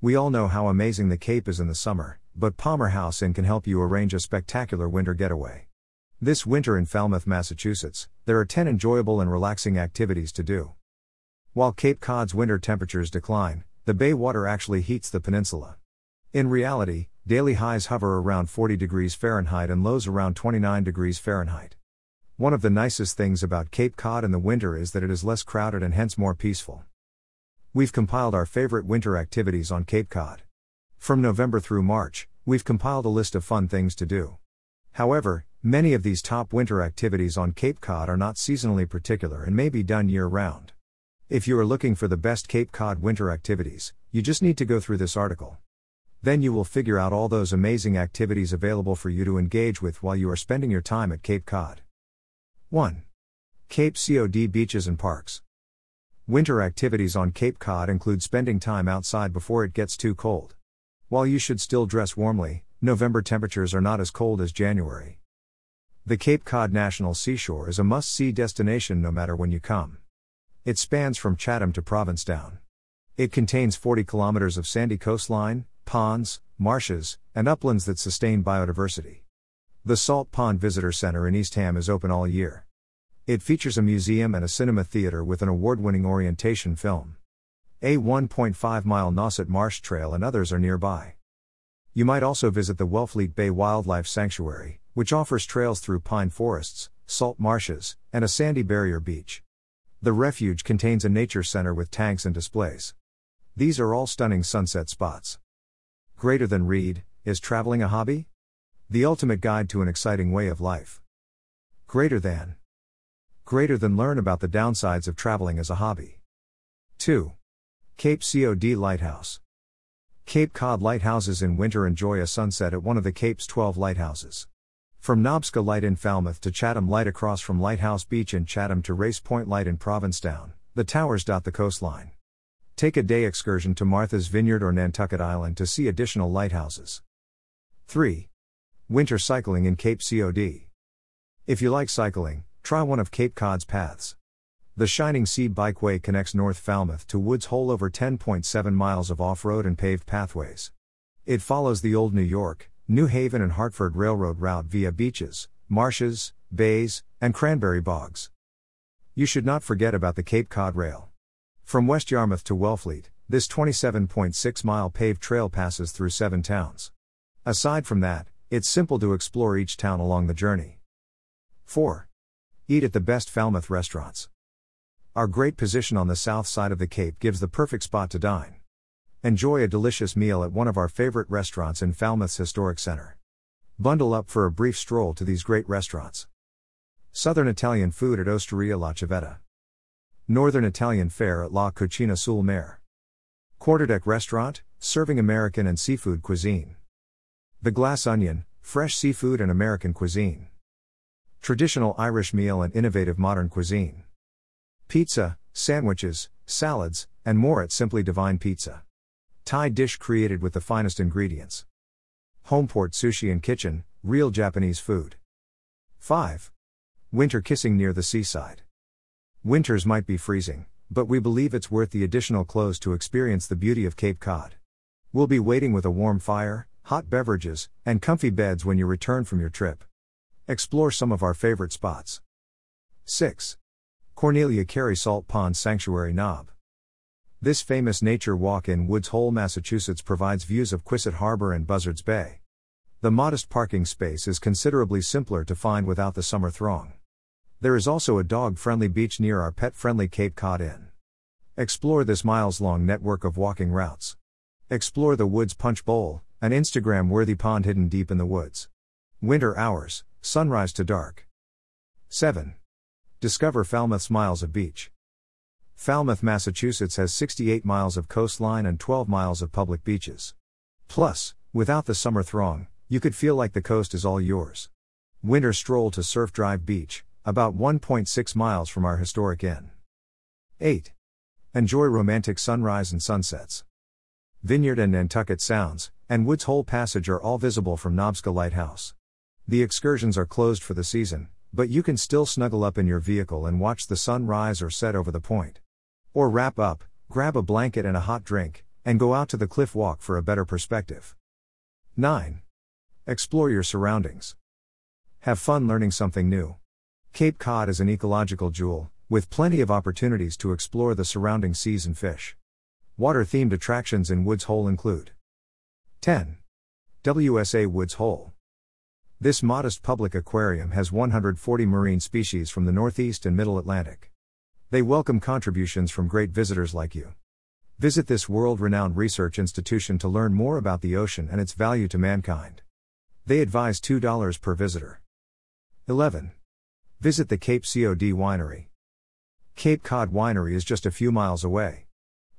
We all know how amazing the Cape is in the summer, but Palmer House Inn can help you arrange a spectacular winter getaway. This winter in Falmouth, Massachusetts, there are 10 enjoyable and relaxing activities to do. While Cape Cod's winter temperatures decline, the bay water actually heats the peninsula. In reality, daily highs hover around 40 degrees Fahrenheit and lows around 29 degrees Fahrenheit. One of the nicest things about Cape Cod in the winter is that it is less crowded and hence more peaceful. We've compiled our favorite winter activities on Cape Cod. From November through March, we've compiled a list of fun things to do. However, many of these top winter activities on Cape Cod are not seasonally particular and may be done year round. If you are looking for the best Cape Cod winter activities, you just need to go through this article. Then you will figure out all those amazing activities available for you to engage with while you are spending your time at Cape Cod. 1. Cape COD beaches and parks. Winter activities on Cape Cod include spending time outside before it gets too cold. While you should still dress warmly, November temperatures are not as cold as January. The Cape Cod National Seashore is a must see destination no matter when you come. It spans from Chatham to Provincetown. It contains 40 kilometers of sandy coastline, ponds, marshes, and uplands that sustain biodiversity. The Salt Pond Visitor Center in Eastham is open all year. It features a museum and a cinema theater with an award winning orientation film. A 1.5 mile Nauset Marsh Trail and others are nearby. You might also visit the Wellfleet Bay Wildlife Sanctuary, which offers trails through pine forests, salt marshes, and a sandy barrier beach. The refuge contains a nature center with tanks and displays. These are all stunning sunset spots. Greater than read, is traveling a hobby? The ultimate guide to an exciting way of life. Greater than. Greater than learn about the downsides of traveling as a hobby. 2. Cape COD Lighthouse. Cape Cod lighthouses in winter enjoy a sunset at one of the Cape's 12 lighthouses. From Nobska Light in Falmouth to Chatham Light across from Lighthouse Beach in Chatham to Race Point Light in Provincetown, the towers dot the coastline. Take a day excursion to Martha's Vineyard or Nantucket Island to see additional lighthouses. 3. Winter cycling in Cape COD. If you like cycling, Try one of Cape Cod's paths. The Shining Sea Bikeway connects North Falmouth to Woods Hole over 10.7 miles of off road and paved pathways. It follows the old New York, New Haven, and Hartford Railroad route via beaches, marshes, bays, and cranberry bogs. You should not forget about the Cape Cod Rail. From West Yarmouth to Wellfleet, this 27.6 mile paved trail passes through seven towns. Aside from that, it's simple to explore each town along the journey. 4. Eat at the best Falmouth restaurants. Our great position on the south side of the Cape gives the perfect spot to dine. Enjoy a delicious meal at one of our favorite restaurants in Falmouth's Historic Center. Bundle up for a brief stroll to these great restaurants. Southern Italian food at Osteria La Civetta. Northern Italian fare at La Cucina sul Mare. Quarterdeck Restaurant, serving American and seafood cuisine. The Glass Onion, fresh seafood and American cuisine traditional Irish meal and innovative modern cuisine. Pizza, sandwiches, salads, and more at Simply Divine Pizza. Thai dish created with the finest ingredients. Homeport Sushi and Kitchen, real Japanese food. 5. Winter kissing near the seaside. Winters might be freezing, but we believe it's worth the additional clothes to experience the beauty of Cape Cod. We'll be waiting with a warm fire, hot beverages, and comfy beds when you return from your trip. Explore some of our favorite spots. 6. Cornelia Carey Salt Pond Sanctuary Knob. This famous nature walk in Woods Hole, Massachusetts provides views of Quissett Harbor and Buzzards Bay. The modest parking space is considerably simpler to find without the summer throng. There is also a dog friendly beach near our pet friendly Cape Cod Inn. Explore this miles long network of walking routes. Explore the Woods Punch Bowl, an Instagram worthy pond hidden deep in the woods. Winter hours. Sunrise to dark. 7. Discover Falmouth's miles of beach. Falmouth, Massachusetts has 68 miles of coastline and 12 miles of public beaches. Plus, without the summer throng, you could feel like the coast is all yours. Winter stroll to Surf Drive Beach, about 1.6 miles from our historic inn. 8. Enjoy romantic sunrise and sunsets. Vineyard and Nantucket Sounds, and Woods Hole Passage are all visible from Nobska Lighthouse. The excursions are closed for the season, but you can still snuggle up in your vehicle and watch the sun rise or set over the point. Or wrap up, grab a blanket and a hot drink, and go out to the cliff walk for a better perspective. 9. Explore your surroundings. Have fun learning something new. Cape Cod is an ecological jewel, with plenty of opportunities to explore the surrounding seas and fish. Water themed attractions in Woods Hole include 10. WSA Woods Hole. This modest public aquarium has 140 marine species from the Northeast and Middle Atlantic. They welcome contributions from great visitors like you. Visit this world renowned research institution to learn more about the ocean and its value to mankind. They advise $2 per visitor. 11. Visit the Cape COD Winery. Cape Cod Winery is just a few miles away.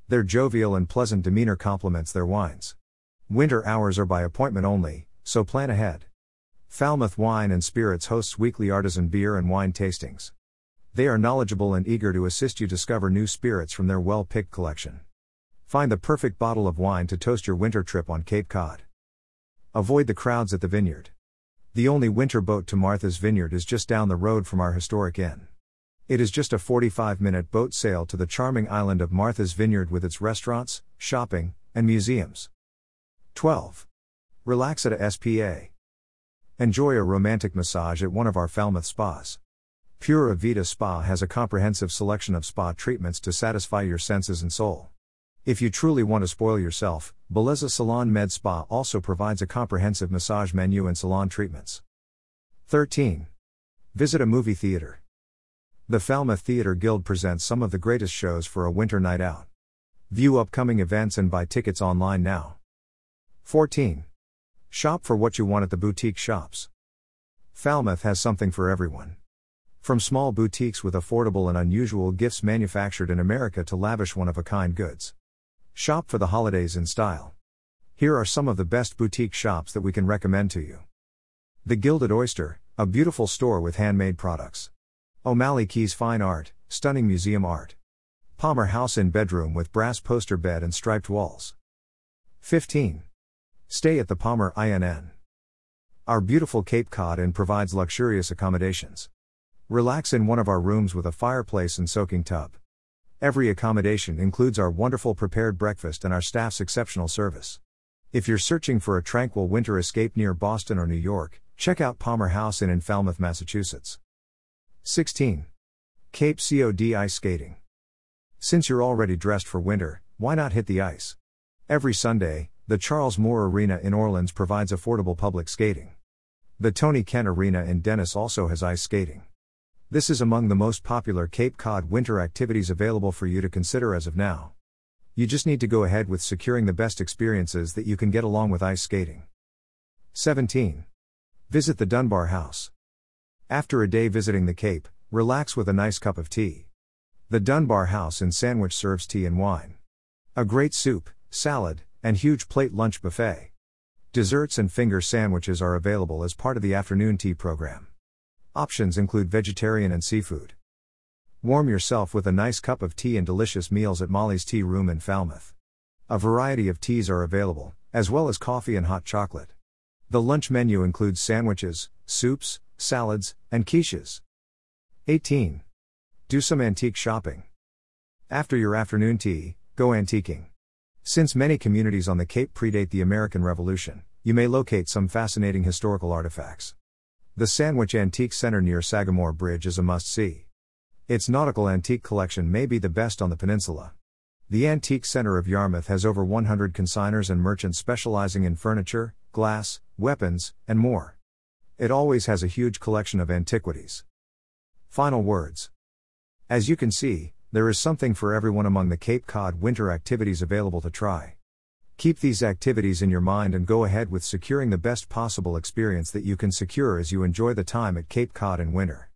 Their jovial and pleasant demeanor complements their wines. Winter hours are by appointment only, so plan ahead. Falmouth Wine and Spirits hosts weekly artisan beer and wine tastings. They are knowledgeable and eager to assist you discover new spirits from their well picked collection. Find the perfect bottle of wine to toast your winter trip on Cape Cod. Avoid the crowds at the vineyard. The only winter boat to Martha's Vineyard is just down the road from our historic inn. It is just a 45 minute boat sail to the charming island of Martha's Vineyard with its restaurants, shopping, and museums. 12. Relax at a SPA. Enjoy a romantic massage at one of our Falmouth spas. Pura Vita Spa has a comprehensive selection of spa treatments to satisfy your senses and soul. If you truly want to spoil yourself, Bellezza Salon Med Spa also provides a comprehensive massage menu and salon treatments. 13. Visit a movie theater. The Falmouth Theater Guild presents some of the greatest shows for a winter night out. View upcoming events and buy tickets online now. 14. Shop for what you want at the boutique shops. Falmouth has something for everyone. From small boutiques with affordable and unusual gifts manufactured in America to lavish one of a kind goods. Shop for the holidays in style. Here are some of the best boutique shops that we can recommend to you. The Gilded Oyster, a beautiful store with handmade products. O'Malley Keys Fine Art, stunning museum art. Palmer House in bedroom with brass poster bed and striped walls. 15. Stay at the Palmer INN. Our beautiful Cape Cod Inn provides luxurious accommodations. Relax in one of our rooms with a fireplace and soaking tub. Every accommodation includes our wonderful prepared breakfast and our staff's exceptional service. If you're searching for a tranquil winter escape near Boston or New York, check out Palmer House Inn in Falmouth, Massachusetts. 16. Cape COD Ice Skating. Since you're already dressed for winter, why not hit the ice? Every Sunday, the Charles Moore Arena in Orleans provides affordable public skating. The Tony Kent Arena in Dennis also has ice skating. This is among the most popular Cape Cod winter activities available for you to consider as of now. You just need to go ahead with securing the best experiences that you can get along with ice skating. 17. Visit the Dunbar House. After a day visiting the Cape, relax with a nice cup of tea. The Dunbar House in Sandwich serves tea and wine. A great soup, salad, and huge plate lunch buffet. Desserts and finger sandwiches are available as part of the afternoon tea program. Options include vegetarian and seafood. Warm yourself with a nice cup of tea and delicious meals at Molly's Tea Room in Falmouth. A variety of teas are available, as well as coffee and hot chocolate. The lunch menu includes sandwiches, soups, salads, and quiches. 18. Do some antique shopping. After your afternoon tea, go antiquing. Since many communities on the Cape predate the American Revolution, you may locate some fascinating historical artifacts. The Sandwich Antique Center near Sagamore Bridge is a must see. Its nautical antique collection may be the best on the peninsula. The Antique Center of Yarmouth has over 100 consigners and merchants specializing in furniture, glass, weapons, and more. It always has a huge collection of antiquities. Final words. As you can see, there is something for everyone among the Cape Cod winter activities available to try. Keep these activities in your mind and go ahead with securing the best possible experience that you can secure as you enjoy the time at Cape Cod in winter.